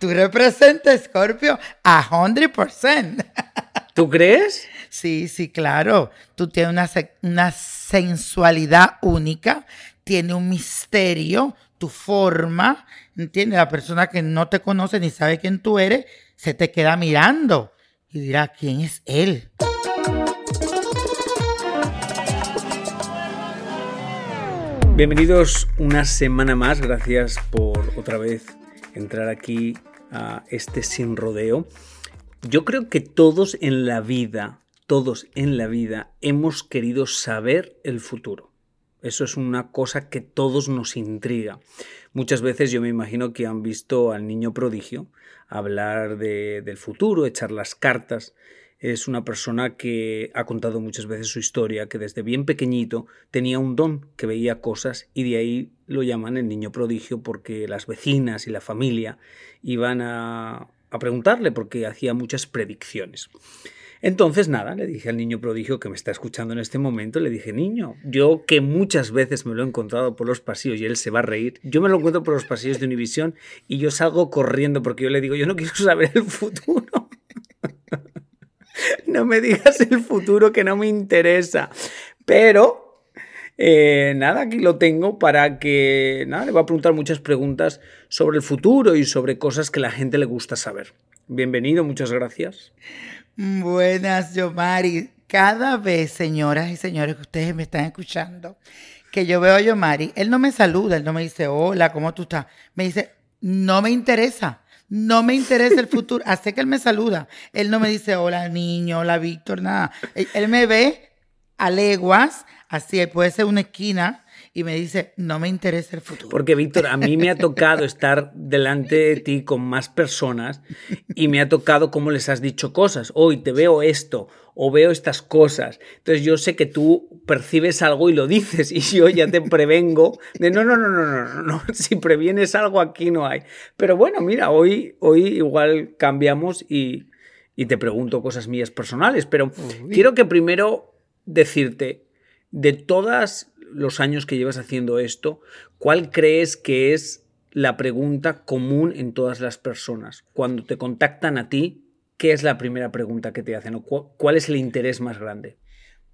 Tú representas, Scorpio, a 100%. ¿Tú crees? Sí, sí, claro. Tú tienes una, una sensualidad única, tiene un misterio, tu forma, ¿entiendes? La persona que no te conoce ni sabe quién tú eres, se te queda mirando y dirá, ¿quién es él? Bienvenidos una semana más, gracias por otra vez entrar aquí a este sin rodeo. Yo creo que todos en la vida, todos en la vida hemos querido saber el futuro. Eso es una cosa que todos nos intriga. Muchas veces yo me imagino que han visto al niño prodigio hablar del futuro, echar las cartas. Es una persona que ha contado muchas veces su historia, que desde bien pequeñito tenía un don, que veía cosas y de ahí lo llaman el niño prodigio porque las vecinas y la familia iban a, preguntarle porque hacía muchas predicciones. Entonces, nada, le dije al niño prodigio que me está escuchando en este momento, le dije, niño, yo que muchas veces me lo he encontrado por los pasillos y él se va a reír, yo me lo encuentro por los pasillos de Univisión y yo salgo corriendo porque yo le digo, yo no quiero saber el futuro. no me digas el futuro que no me interesa. Pero, eh, nada, aquí lo tengo para que, nada, le voy a preguntar muchas preguntas sobre el futuro y sobre cosas que la gente le gusta saber. Bienvenido, muchas gracias. Buenas, Yomari. Cada vez, señoras y señores, que ustedes me están escuchando, que yo veo a Yomari, él no me saluda, él no me dice, hola, ¿cómo tú estás? Me dice, no me interesa. No me interesa el futuro. Hace que él me saluda. Él no me dice, hola niño, hola Víctor, nada. Él, él me ve a leguas, así, puede ser una esquina, y me dice, no me interesa el futuro. Porque, Víctor, a mí me ha tocado estar delante de ti con más personas y me ha tocado cómo les has dicho cosas. Hoy te veo esto o veo estas cosas. Entonces yo sé que tú percibes algo y lo dices y yo ya te prevengo de no, no, no, no, no, no, no. si previenes algo aquí no hay. Pero bueno, mira, hoy, hoy igual cambiamos y, y te pregunto cosas mías personales, pero Uy. quiero que primero decirte, de todas los años que llevas haciendo esto, ¿cuál crees que es la pregunta común en todas las personas? Cuando te contactan a ti, ¿qué es la primera pregunta que te hacen? ¿O ¿Cuál es el interés más grande?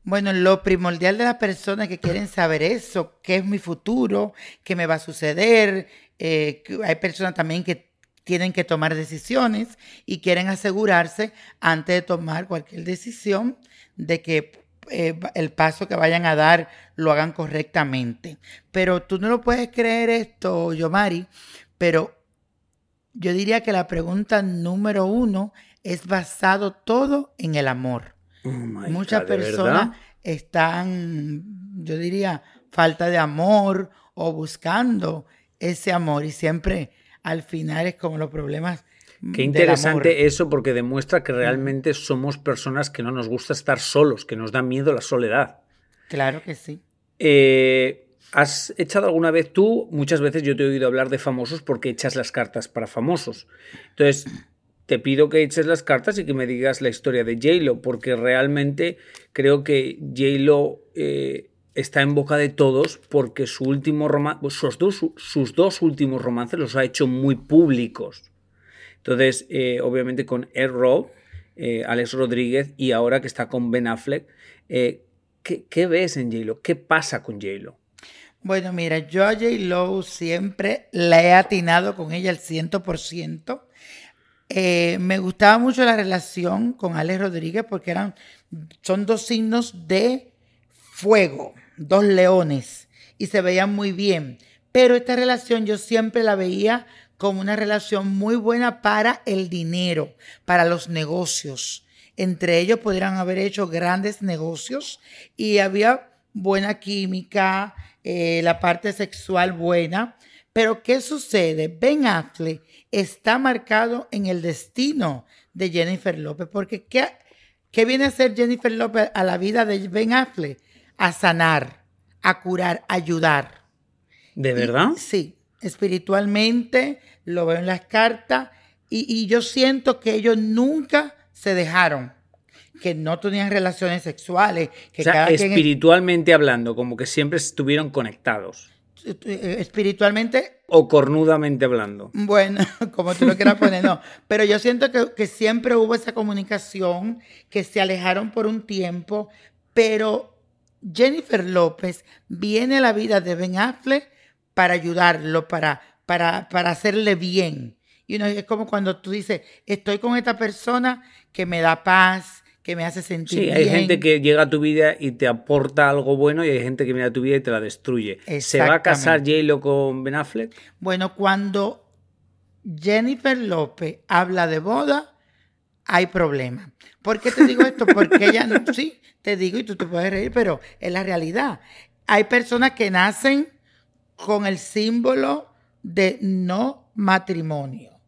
Bueno, lo primordial de las personas que quieren saber eso, qué es mi futuro, qué me va a suceder. Eh, hay personas también que tienen que tomar decisiones y quieren asegurarse antes de tomar cualquier decisión de que eh, el paso que vayan a dar lo hagan correctamente. Pero tú no lo puedes creer esto, Yomari, pero yo diría que la pregunta número uno es basado todo en el amor. Oh Muchas God, personas están, yo diría, falta de amor o buscando ese amor y siempre al final es como los problemas Qué interesante eso porque demuestra que realmente somos personas que no nos gusta estar solos, que nos da miedo la soledad. Claro que sí. Eh, ¿Has echado alguna vez tú? Muchas veces yo te he oído hablar de famosos porque echas las cartas para famosos. Entonces, te pido que eches las cartas y que me digas la historia de J-Lo, porque realmente creo que J-Lo eh, está en boca de todos porque su último sus, dos, sus dos últimos romances los ha hecho muy públicos. Entonces, eh, obviamente con Ed Rowe, eh, Alex Rodríguez y ahora que está con Ben Affleck, eh, ¿qué, ¿qué, ves en J-Lo? ¿Qué pasa con J-Lo? Bueno, mira, yo a J. Lowe siempre la he atinado con ella al 100%. Eh, me gustaba mucho la relación con Alex Rodríguez porque eran, son dos signos de fuego, dos leones, y se veían muy bien. Pero esta relación yo siempre la veía como una relación muy buena para el dinero, para los negocios. Entre ellos podrían haber hecho grandes negocios y había buena química, eh, la parte sexual buena. Pero ¿qué sucede? Ben Affleck está marcado en el destino de Jennifer López, porque ¿qué, qué viene a hacer Jennifer López a la vida de Ben Affleck? A sanar, a curar, a ayudar. ¿De verdad? sí, espiritualmente, lo veo en las cartas, y, y yo siento que ellos nunca se dejaron que no tenían relaciones sexuales. Que o sea, cada quien- espiritualmente hablando, como que siempre estuvieron conectados. eh, espiritualmente, O cornudamente hablando. bueno, como tú lo quieras poner, no. Pero yo siento que, que siempre hubo esa comunicación, que se alejaron por un tiempo, pero Jennifer López viene a la vida de Ben Affleck para ayudarlo, para, para, para hacerle bien. Y uno, es como cuando tú dices, estoy con esta persona que me da paz, que me hace sentir Sí, bien. hay gente que llega a tu vida y te aporta algo bueno y hay gente que viene a tu vida y te la destruye. ¿Se va a casar. J-Lo con Ben Affleck? Bueno, cuando Jennifer López habla de boda, hay problema. ¿Por qué te digo esto? Porque ella no, sí, te digo y tú te puedes reír, pero es la realidad. Hay personas que nacen con el símbolo de no matrimonio,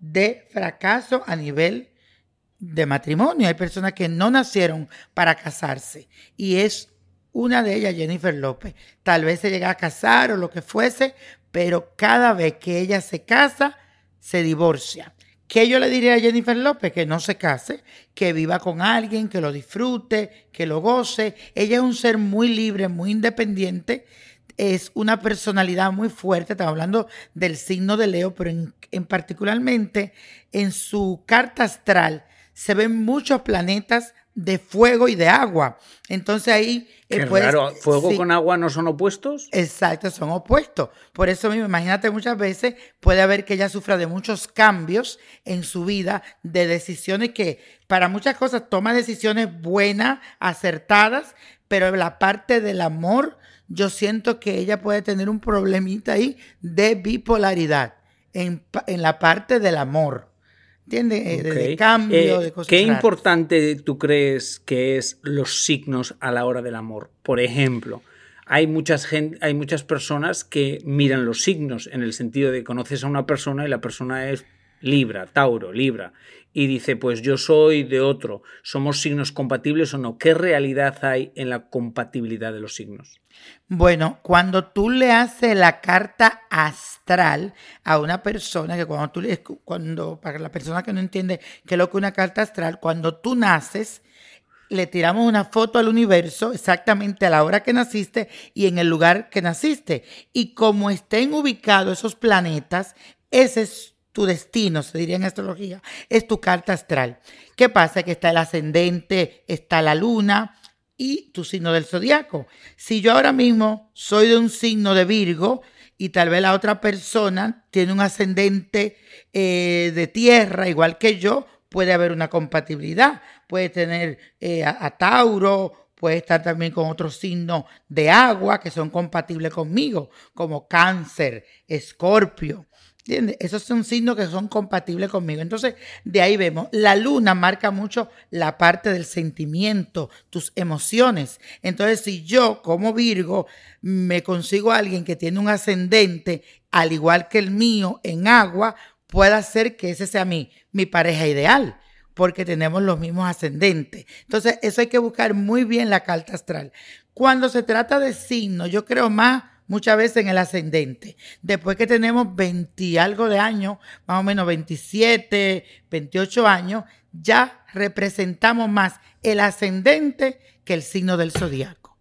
de fracaso a nivel de matrimonio. Hay personas que no nacieron para casarse y es una de ellas Jennifer López. Tal vez se llega a casar o lo que fuese, pero cada vez que ella se casa, se divorcia. ¿Qué yo le diría a Jennifer López? Que no se case, que viva con alguien, que lo disfrute, que lo goce. Ella es un ser muy libre, muy independiente. Es una personalidad muy fuerte. Estamos hablando del signo de Leo, pero en, en particularmente en su carta astral se ven muchos planetas de fuego y de agua. Entonces ahí... eh, Qué raro. ¿Fuego sí. con agua no son opuestos? Exacto, son opuestos. Por eso mismo, imagínate muchas veces puede haber que ella sufra de muchos cambios en su vida, de decisiones que para muchas cosas toma decisiones buenas, acertadas, pero la parte del amor, yo siento que ella puede tener un problemita ahí de bipolaridad en, en la parte del amor. ¿Entiendes? Eh, de- cambio, Eh, de cosas ¿Qué raras. importante tú crees que es los signos a la hora del amor? Por ejemplo, hay muchas, hay muchas personas que miran los signos en el sentido de conoces a una persona y la persona es Libra, Tauro, Libra, y dice, pues yo soy de otro, ¿somos signos compatibles o no? ¿Qué realidad hay en la compatibilidad de los signos? Bueno, cuando tú le haces la carta astral a una persona, que cuando tú le, cuando, para la persona que no entiende qué es lo que una carta astral, cuando tú naces, le tiramos una foto al universo exactamente a la hora que naciste y en el lugar que naciste. Y como estén ubicados esos planetas, ese es tu destino, se diría en astrología, es tu carta astral. ¿Qué pasa? Que está el ascendente, está la luna, y tu signo del zodiaco. Si yo ahora mismo soy de un signo de Virgo y tal vez la otra persona tiene un ascendente eh, de tierra igual que yo, puede haber una compatibilidad. Puede tener eh, a, Tauro, puede estar también con otros signos de agua que son compatibles conmigo, como Cáncer, Escorpio. ¿Entiendes? Esos son signos que son compatibles conmigo. Entonces, de ahí vemos, la luna marca mucho la parte del sentimiento, tus emociones. Entonces, si yo como Virgo me consigo a alguien que tiene un ascendente al igual que el mío en agua, puede ser que ese sea mi, mi pareja ideal porque tenemos los mismos ascendentes. Entonces, eso hay que buscar muy bien la carta astral. Cuando se trata de signos, yo creo más muchas veces en el ascendente. Después que tenemos 20 y algo de años, más o menos 27, 28 años, ya representamos más el ascendente que el signo del zodiaco.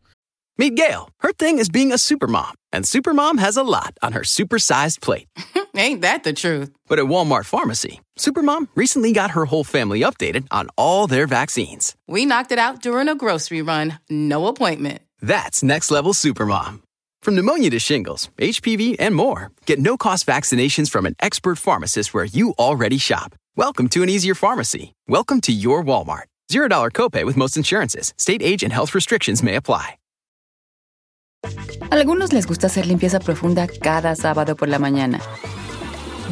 Meet Gail. Her thing is being a supermom, and supermom has a lot on her supersized plate. Ain't that the truth? But at Walmart Pharmacy, Supermom recently got her whole family updated on all their vaccines. We knocked it out during a grocery run, no appointment. That's next level Supermom. From pneumonia to shingles, HPV, and more, get no cost vaccinations from an expert pharmacist where you already shop. Welcome to an easier pharmacy. Welcome to your Walmart. $0 copay with most insurances. State age and health restrictions may apply. Algunos les gusta hacer limpieza profunda cada sábado por la mañana.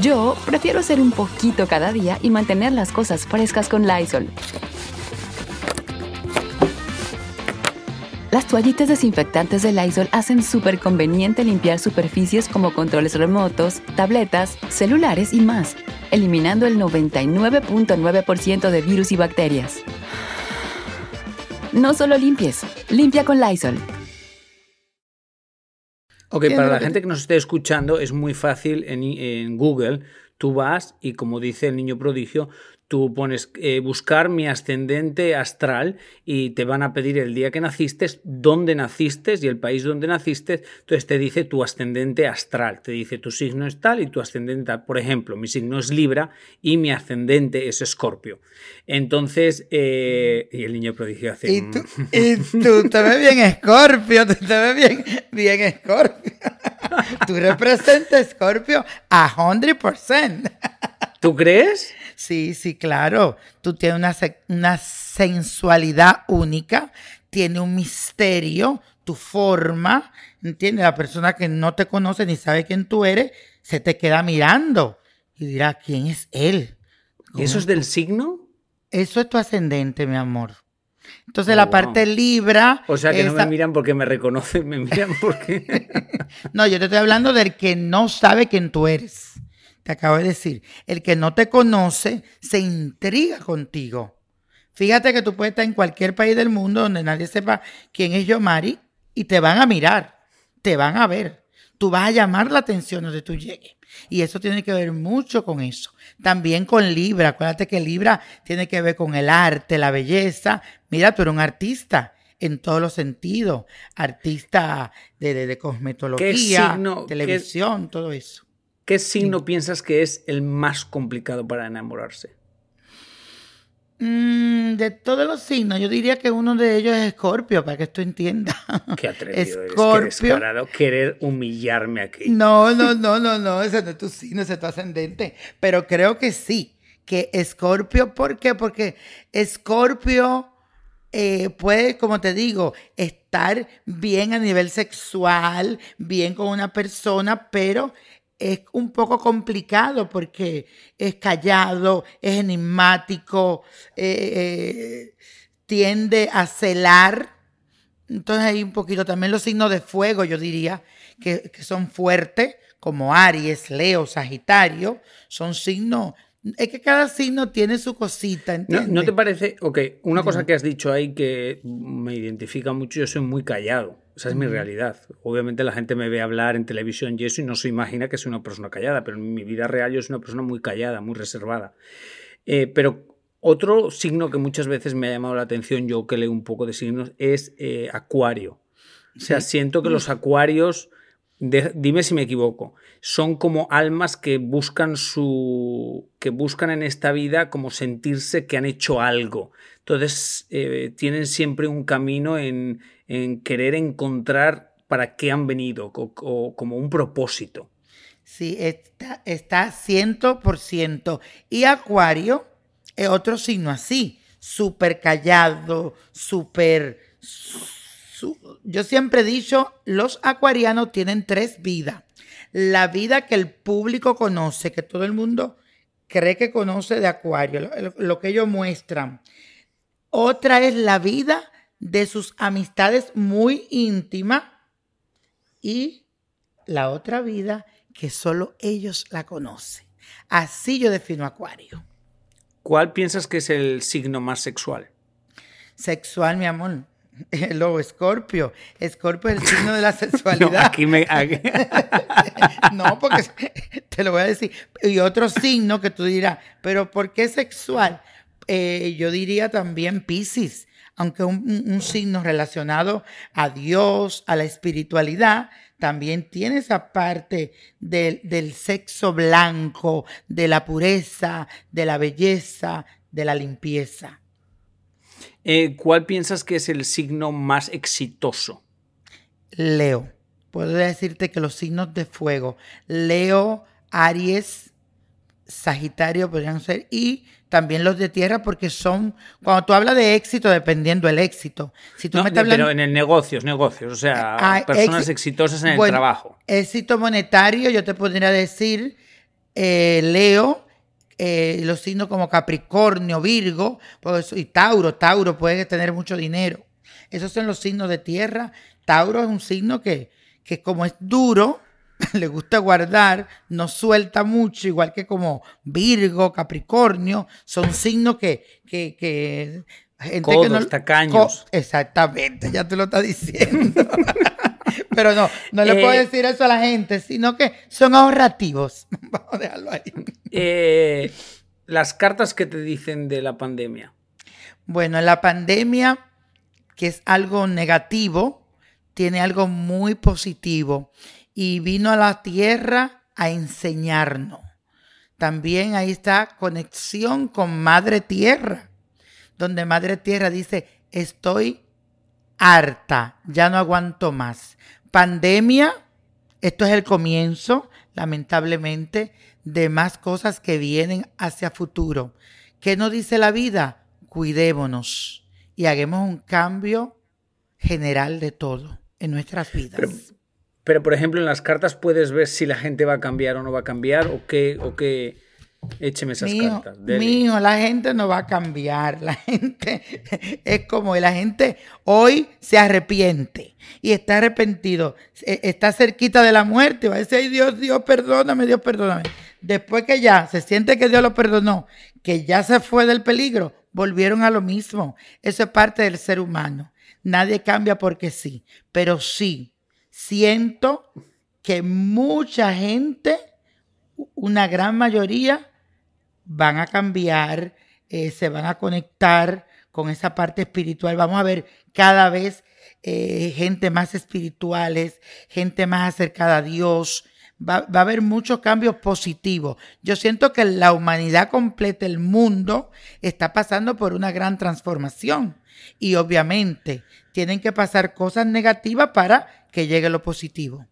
Yo prefiero hacer un poquito cada día y mantener las cosas frescas con Lysol. Las toallitas desinfectantes de Lysol hacen súper conveniente limpiar superficies como controles remotos, tabletas, celulares y más, eliminando el 99.9% de virus y bacterias. No solo limpies, limpia con Lysol. Ok, para la gente que nos esté escuchando es muy fácil en, en Google. Tú vas y como dice el niño prodigio, Tú pones eh, buscar mi ascendente astral y te van a pedir el día que naciste, dónde naciste y el país donde naciste. Entonces te dice tu ascendente astral, te dice tu signo es tal y tu ascendente tal. Por ejemplo, mi signo es Libra y mi ascendente es Escorpio. Entonces, eh, y el niño prodigio hace. Y tú, y tú te ves bien Escorpio, tú te ves bien, bien Escorpio. tú representas Escorpio a 100%. ¿Tú crees? Sí, sí, claro. Tú tienes una, una sensualidad única, tiene un misterio, tu forma, ¿entiendes? La persona que no te conoce ni sabe quién tú eres, se te queda mirando y dirá, ¿quién es él? ¿Y eso es del signo? Eso es tu ascendente, mi amor. Entonces la oh, parte libra. O sea que no me miran porque me reconocen, me miran porque. no, yo te estoy hablando del que no sabe quién tú eres. Te acabo de decir, el que no te conoce se intriga contigo. Fíjate que tú puedes estar en cualquier país del mundo donde nadie sepa quién es Yomari y te van a mirar, te van a ver. Tú vas a llamar la atención donde tú llegues. Y eso tiene que ver mucho con eso. También con Libra. Acuérdate que Libra tiene que ver con el arte, la belleza. Mira, tú eres un artista en todos los sentidos. Artista de, de, cosmetología, televisión, todo eso. ¿Qué signo piensas que es el más complicado para enamorarse? Mm, de todos los signos, yo diría que uno de ellos es Escorpio, para que tú entiendas. Qué atrevido Escorpio. eres, querer humillarme aquí. No, no, no, no, no, ese no es tu signo, ese es tu ascendente. Pero creo que sí, que Escorpio, ¿por qué? Porque Escorpio eh, puede, como te digo, estar bien a nivel sexual, bien con una persona, pero es un poco complicado porque es callado, es enigmático, eh, eh, tiende a celar. Entonces hay un poquito también los signos de fuego, yo diría, que, son fuertes, como Aries, Leo, Sagitario, son signos es que cada signo tiene su cosita, ¿entiendes? ¿No, te parece? Ok, una cosa que has dicho ahí que me identifica mucho, yo soy muy callado. Esa es mi realidad. Obviamente la gente me ve hablar en televisión y eso y no se imagina que soy una persona callada, pero en mi vida real yo soy una persona muy callada, muy reservada. Eh, pero otro signo que muchas veces me ha llamado la atención, yo que leo un poco de signos, es eh, Acuario. O sea, siento que los Acuarios, dime si me equivoco, son como almas que buscan su. que buscan en esta vida como sentirse que han hecho algo. Entonces, eh, tienen siempre un camino en en querer encontrar para qué han venido, o, como un propósito. Sí, está, está 100%. Y Acuario es otro signo así, súper callado, súper... yo siempre he dicho, los acuarianos tienen tres vidas. La vida que el público conoce, que todo el mundo cree que conoce de Acuario, lo que ellos muestran. Otra es la vida de sus amistades muy íntimas y la otra vida que solo ellos la conocen. Así yo defino Acuario. ¿Cuál piensas que es el signo más sexual? Sexual, mi amor. El lobo Escorpio. Escorpio es el signo de la sexualidad. no, aquí me... no, porque te lo voy a decir. Y otro signo que tú dirás, pero ¿por qué sexual? Eh, yo diría también Pisces aunque un, signo relacionado a Dios, a la espiritualidad, también tiene esa parte del, sexo blanco, de la pureza, de la belleza, de la limpieza. Eh, ¿Cuál piensas que es el signo más exitoso? Leo. puedo decirte que los signos de fuego, Leo, Aries, Sagitario podrían ser, y también los de tierra, porque son, cuando tú hablas de éxito, dependiendo del éxito. Si tú No, me estás pero en el negocios, negocios, o sea, Ah, personas exi- exitosas en el trabajo. Éxito monetario, yo te podría decir eh, Leo, eh, los signos como Capricornio, Virgo, eso- y Tauro. Tauro puede tener mucho dinero. Esos son los signos de tierra. Tauro es un signo que, que como es duro, le gusta guardar, no suelta mucho, igual que como Virgo, Capricornio, son signos que, que, que gente que no- tacaños. Co- exactamente, ya te lo está diciendo. Pero no, no le puedo Eh, decir eso a la gente, sino que son ahorrativos. Vamos a dejarlo ahí. Eh, las cartas que te dicen de la pandemia. Bueno, la pandemia, que es algo negativo, tiene algo muy positivo y vino a la tierra a enseñarnos. También ahí está conexión con Madre Tierra, donde Madre Tierra dice, estoy harta, ya no aguanto más. Pandemia, esto es el comienzo, lamentablemente, de más cosas que vienen hacia futuro. ¿Qué nos dice la vida? Cuidémonos y hagamos un cambio general de todo en nuestras vidas. Pero, pero, por ejemplo, en las cartas puedes ver si la gente va a cambiar o no va a cambiar o qué, o qué. Écheme esas Mijo, cartas. Dele. mijo, la gente no va a cambiar. La gente es como la gente hoy se arrepiente y está arrepentido. e- Está cerquita de la muerte. Va a decir, ay Dios, Dios, perdóname, Dios, perdóname. Después que ya se siente que Dios lo perdonó, que ya se fue del peligro, volvieron a lo mismo. Eso es parte del ser humano. Nadie cambia porque sí. Pero sí, siento que mucha gente una gran mayoría van a cambiar, eh, se van a conectar con esa parte espiritual. Vamos a ver cada vez eh, gente más espirituales, gente más acercada a Dios. Va, va a haber muchos cambios positivos. Yo siento que la humanidad completa, el mundo, está pasando por una gran transformación. Y obviamente tienen que pasar cosas negativas para que llegue lo positivo.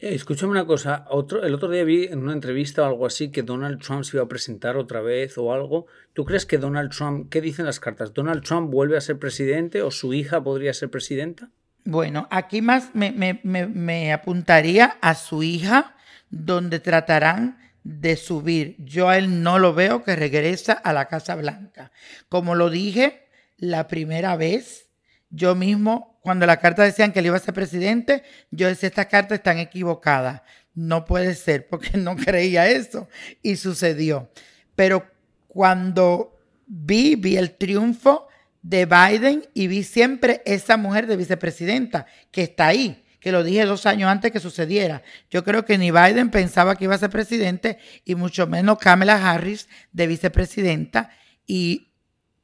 Eh, escúchame una cosa. Otro, el otro día vi en una entrevista o algo así que Donald Trump se iba a presentar otra vez o algo. ¿Tú crees que Donald Trump, qué dicen las cartas? ¿Donald Trump vuelve a ser presidente o su hija podría ser presidenta? Bueno, aquí más me, me- me- me apuntaría a su hija, donde tratarán de subir. Yo a él no lo veo que regresa a la Casa Blanca. Como lo dije la primera vez, yo mismo, cuando la carta decían que él iba a ser presidente, yo decía, estas cartas están equivocadas. No puede ser, porque no creía eso. Y sucedió. Pero cuando vi, vi el triunfo de Biden y vi siempre esa mujer de vicepresidenta que está ahí, que lo dije dos años antes que sucediera. Yo creo que ni Biden pensaba que iba a ser presidente y mucho menos Kamala Harris de vicepresidenta. Y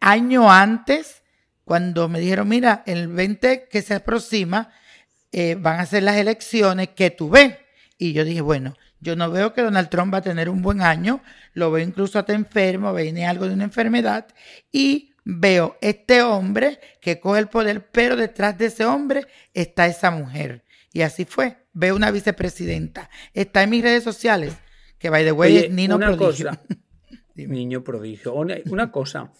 año antes, cuando me dijeron, mira, el 20 que se aproxima, eh, van a ser las elecciones que tú ves. Y yo dije, bueno, yo no veo que Donald Trump va a tener un buen año, lo veo incluso hasta enfermo, viene algo de una enfermedad, y veo este hombre que coge el poder, pero detrás de ese hombre está esa mujer. Y así fue. Veo una vicepresidenta. Está en mis redes sociales, que by the way Oye, es Nino una Prodigio. cosa. Niño prodigio. Una, una cosa.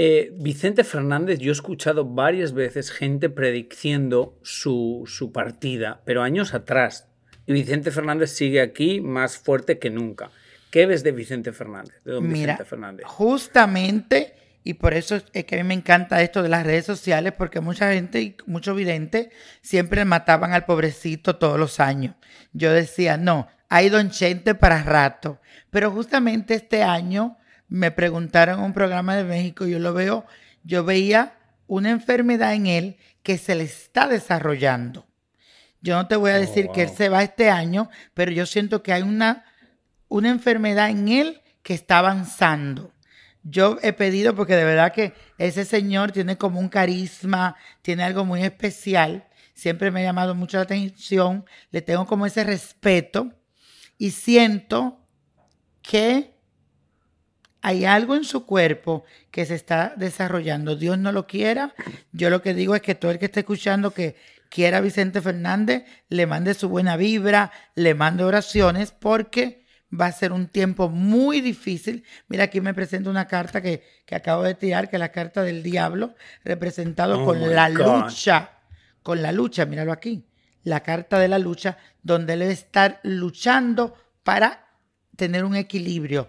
Eh, Vicente Fernández, yo he escuchado varias veces gente prediciendo su, su partida, pero años atrás. Y Vicente Fernández sigue aquí más fuerte que nunca. ¿Qué ves de Vicente Fernández? De don Mira, Vicente Fernández. justamente, y por eso es que a mí me encanta esto de las redes sociales, porque mucha gente y muchos videntes siempre mataban al pobrecito todos los años. Yo decía, no, hay Don Chente para rato. Pero justamente este año me preguntaron un programa de México, yo lo veo, yo veía una enfermedad en él que se le está desarrollando. Yo no te voy a decir que él se va este año, pero yo siento que hay una, una enfermedad en él que está avanzando. Yo he pedido porque de verdad que ese señor tiene como un carisma, tiene algo muy especial. Siempre me ha llamado mucho la atención, le tengo como ese respeto y siento que hay algo en su cuerpo que se está desarrollando. Dios no lo quiera. Yo lo que digo es que todo el que esté escuchando que, quiera Vicente Fernández, le mande su buena vibra, le mande oraciones, porque va a ser un tiempo muy difícil. Mira, aquí me presento una carta que, que acabo de tirar, que es la carta del diablo, representado Oh con la God. lucha, con la lucha, míralo aquí, la carta de la lucha, donde él debe estar luchando para tener un equilibrio,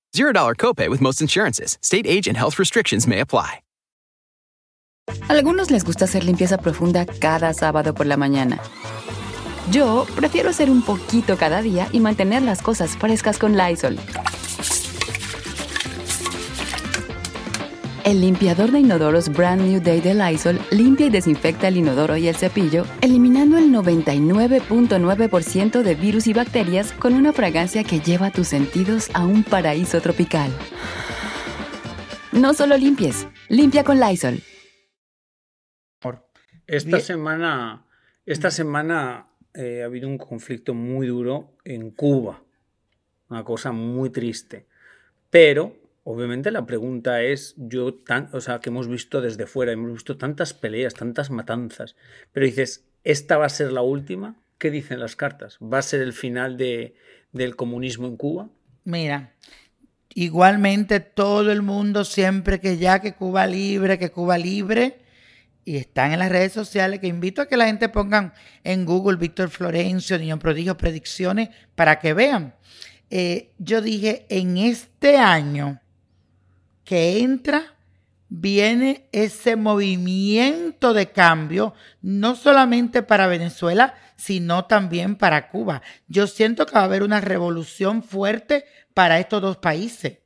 $0 copay with most insurances. State age and health restrictions may apply. Algunos les gusta hacer limpieza profunda cada sábado por la mañana. Yo prefiero hacer un poquito cada día y mantener las cosas frescas con Lysol. El limpiador de inodoros Brand New Day de Lysol limpia y desinfecta el inodoro y el cepillo, eliminando el 99.9% de virus y bacterias con una fragancia que lleva tus sentidos a un paraíso tropical. No solo limpies, limpia con Lysol. Esta Bien. semana, esta semana eh, ha habido un conflicto muy duro en Cuba. Una cosa muy triste. Pero, obviamente, la pregunta es: yo tan, o sea, que hemos visto desde fuera, hemos visto tantas peleas, tantas matanzas. Pero dices, ¿esta va a ser la última? ¿Qué dicen las cartas? ¿Va a ser el final de, del comunismo en Cuba? Mira, igualmente todo el mundo siempre que ya que Cuba libre, que Cuba libre, y están en las redes sociales, que invito a que la gente pongan en Google Víctor Florencio, Niño Prodigio, predicciones, para que vean. Eh, yo dije, en este año que entra, viene ese movimiento de cambio, no solamente para Venezuela, sino también para Cuba. Yo siento que va a haber una revolución fuerte para estos dos países.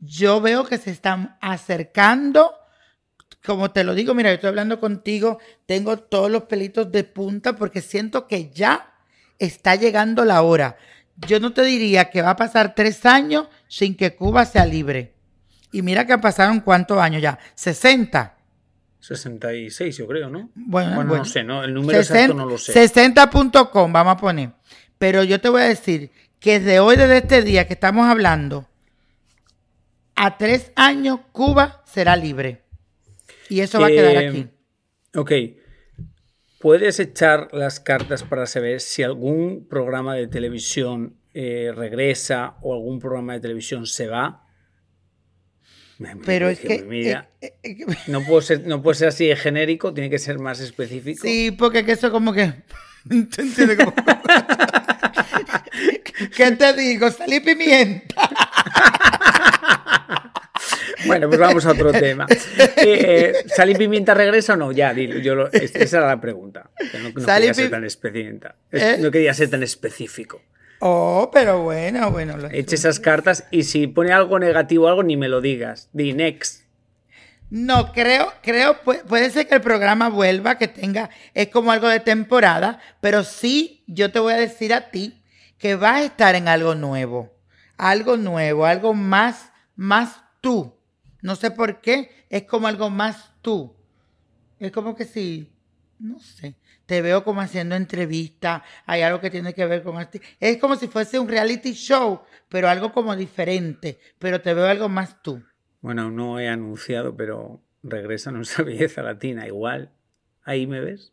Yo veo que se están acercando, como te lo digo, mira, yo estoy hablando contigo, tengo todos los pelitos de punta porque siento que ya está llegando la hora. Yo no te diría que va a pasar tres años sin que Cuba sea libre. Y mira que pasaron cuántos años ya, 60. 66, yo creo, ¿no? Bueno, Bueno, bueno. no sé, ¿no? El número exacto no lo sé. 60.com, vamos a poner. Pero yo te voy a decir que desde hoy, desde este día que estamos hablando, a tres años Cuba será libre. Y eso va a quedar Eh, aquí. Ok. ¿Puedes echar las cartas para saber si algún programa de televisión eh, regresa o algún programa de televisión se va? Pero es que mira, eh, eh, eh, no, puede ser, no puede ser así de genérico, tiene que ser más específico. Sí, porque que eso como que... Como- ¿Qué te digo? Salí pimienta. Bueno, pues vamos a otro tema. Eh, ¿Sal y Pimienta regresa o no? Ya, dilo. Yo lo- es- esa era la pregunta. No, quería ser tan ¿Eh? No quería ser tan específico. Oh, pero bueno, bueno. lo- Eche esas cartas y si pone algo negativo o algo, ni me lo digas. Di next. No, creo, creo, pu- puede ser que el programa vuelva, que tenga, es como algo de temporada, pero sí, yo te voy a decir a ti que vas a estar en algo nuevo, algo nuevo, algo más, más tú. No sé por qué, es como algo más tú. Es como que si, no sé, te veo como haciendo entrevistas, hay algo que tiene que ver con esto. Es como si fuese un reality show, pero algo como diferente, pero te veo algo más tú. Bueno, no he anunciado, pero regresa nuestra belleza latina. Igual, ahí me ves.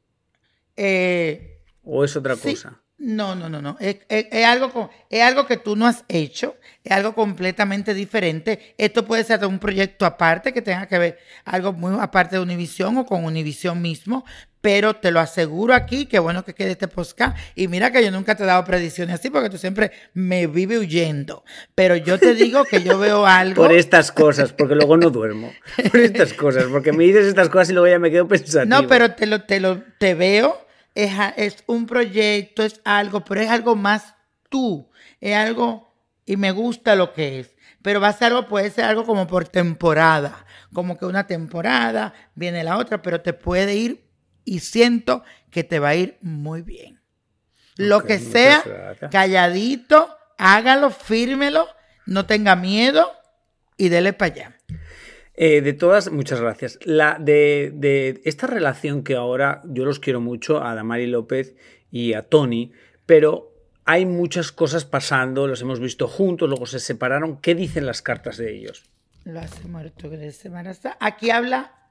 Eh, ¿O es otra Sí. cosa? No, no, no, no. Es, es- es algo, es algo que tú no has hecho, es algo completamente diferente. Esto puede ser de un proyecto aparte que tenga que ver algo muy aparte de Univisión o con Univisión mismo, pero te lo aseguro aquí, que bueno que quede este podcast. Y mira que yo nunca te he dado predicciones así porque tú siempre me vives huyendo. Pero yo te digo que yo veo algo. Por estas cosas, porque luego no duermo. Por estas cosas, porque me dices estas cosas y luego ya me quedo pensativo. No, pero te lo, te lo, te veo, es, es un proyecto, es algo, pero es algo más tú, es algo, y me gusta lo que es. Pero va a ser algo, puede ser algo como por temporada, como que una temporada, viene la otra, pero te puede ir y siento que te va a ir muy bien. Lo que sea, gracias. calladito, hágalo, fírmelo, no tenga miedo y dele para allá. Eh, de todas, muchas gracias. La de, esta relación que ahora yo los quiero mucho, a Damari López y a Tony, pero hay muchas cosas pasando, los hemos visto juntos, luego se separaron. ¿Qué dicen las cartas de ellos? Lo hace muerto de Semana. Aquí habla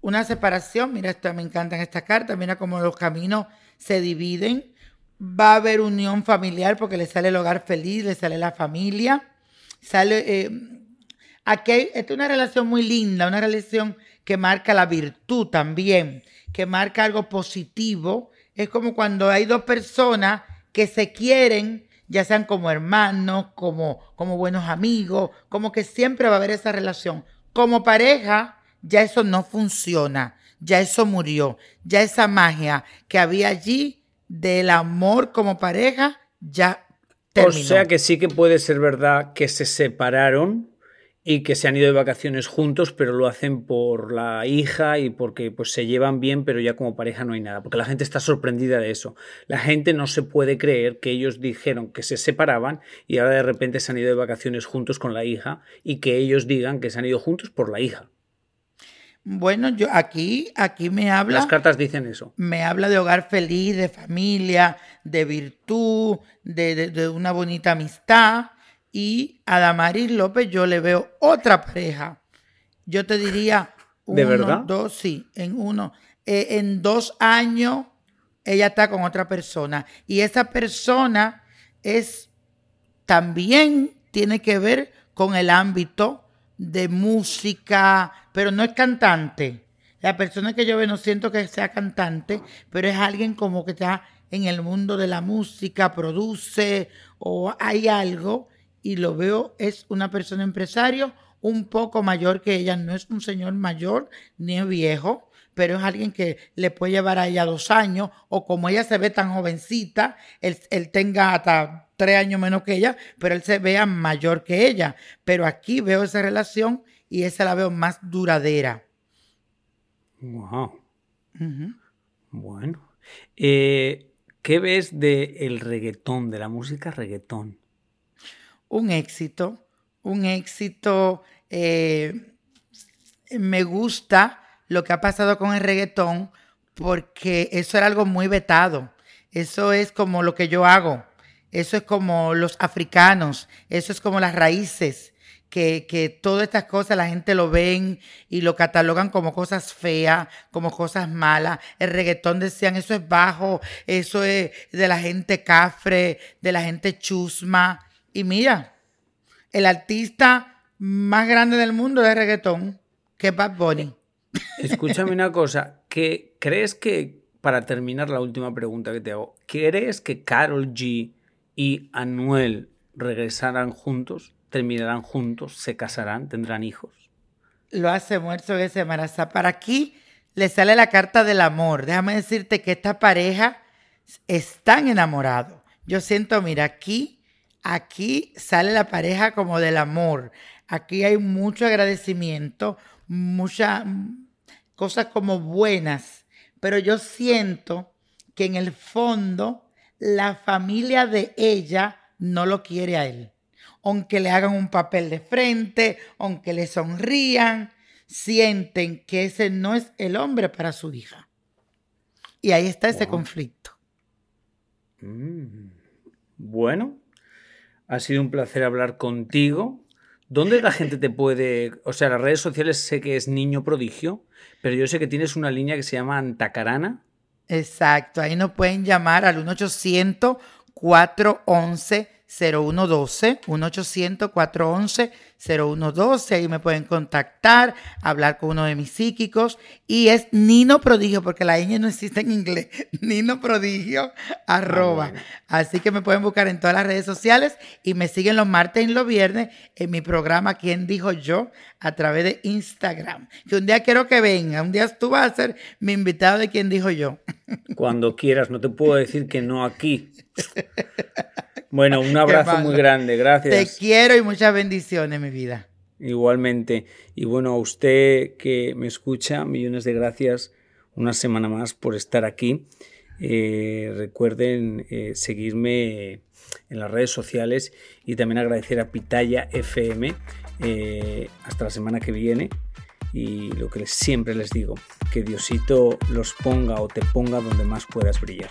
una separación. Mira, esto me encantan estas cartas. Mira cómo los caminos se dividen. Va a haber unión familiar porque le sale el hogar feliz, le sale la familia. Sale. eh, aquí hay, esta es una relación muy linda, una relación que marca la virtud también, que marca algo positivo. Es como cuando hay dos personas que se quieren, ya sean como hermanos, como, como buenos amigos, como que siempre va a haber esa relación. Como pareja, ya eso no funciona, ya eso murió, ya esa magia que había allí del amor como pareja, ya terminó. O sea que sí que puede ser verdad que se separaron y que se han ido de vacaciones juntos, pero lo hacen por la hija y porque pues se llevan bien, pero ya como pareja no hay nada, porque la gente está sorprendida de eso. La gente no se puede creer que ellos dijeron que se separaban y ahora de repente se han ido de vacaciones juntos con la hija y que ellos digan que se han ido juntos por la hija. Bueno, yo aquí, aquí me habla. Las cartas dicen eso. me habla de hogar feliz, de familia, de virtud, de, de- de una bonita amistad. Y a Damaris López yo le veo otra pareja. Yo te diría, ¿De uno, verdad? dos, sí, en uno. Eh, en dos años ella está con otra persona. Y esa persona es también tiene que ver con el ámbito de música, pero no es cantante. La persona que yo veo no siento que sea cantante, pero es alguien como que está en el mundo de la música, produce o hay algo y lo veo es una persona empresario un poco mayor que ella, no es un señor mayor ni viejo, pero es alguien que le puede llevar a ella dos años, o como ella se ve tan jovencita, él, él tenga hasta tres años menos que ella, pero él se vea mayor que ella. Pero aquí veo esa relación y esa la veo más duradera. Wow. Bueno. Eh, ¿Qué ves del reggaetón, de la música reggaetón? Un éxito, un éxito. eh, me gusta lo que ha pasado con el reggaetón porque eso era algo muy vetado. Eso es como lo que yo hago. Eso es como los africanos. Eso es como las raíces. Que, que todas estas cosas la gente lo ven y lo catalogan como cosas feas, como cosas malas. El reggaetón decían, eso es bajo, eso es de la gente cafre, de la gente chusma. Y mira, el artista más grande del mundo es reggaetón, que es Bad Bunny. Escúchame una cosa, que ¿crees que, para terminar la última pregunta que te hago, ¿crees que Carol G y Anuel regresarán juntos? ¿Terminarán juntos? ¿Se casarán? ¿Tendrán hijos? Lo hace muerto que se embaraza. Para aquí le sale la carta del amor. Déjame decirte que esta pareja están enamorados. Yo siento, mira, aquí, aquí sale la pareja como del amor. Aquí hay mucho agradecimiento, muchas cosas como buenas. Pero yo siento que en el fondo la familia de ella no lo quiere a él. Aunque le hagan un papel de frente, aunque le sonrían, sienten que ese no es el hombre para su hija. Y ahí está ese Wow. conflicto. Mm. Bueno, ha sido un placer hablar contigo. ¿Dónde la gente te puede.? O sea, las redes sociales sé que es Niño Prodigio, pero yo sé que tienes una línea que se llama Antacarana. Exacto, ahí nos pueden llamar al 1-800-411-0112, 1-800-411-0112, ahí me pueden contactar, hablar con uno de mis psíquicos y es Nino Prodigio, porque la ñ no existe en inglés, Nino Prodigio, arroba. bueno. Así que me pueden buscar en todas las redes sociales y me siguen los martes y los viernes en mi programa ¿Quién dijo yo? a través de Instagram. Que un día quiero que venga, un día tú vas a ser mi invitado de ¿Quién dijo yo? Cuando quieras, no te puedo decir que no aquí. Bueno, un abrazo muy grande, Te gracias. quiero y muchas bendiciones, mi vida. Igualmente. Y bueno, a usted que me escucha, millones de gracias una semana más por estar aquí. Eh, recuerden eh, seguirme en las redes sociales y también agradecer a Pitaya FM. Eh, hasta la semana que viene. Y lo que siempre les digo, que Diosito los ponga o te ponga donde más puedas brillar.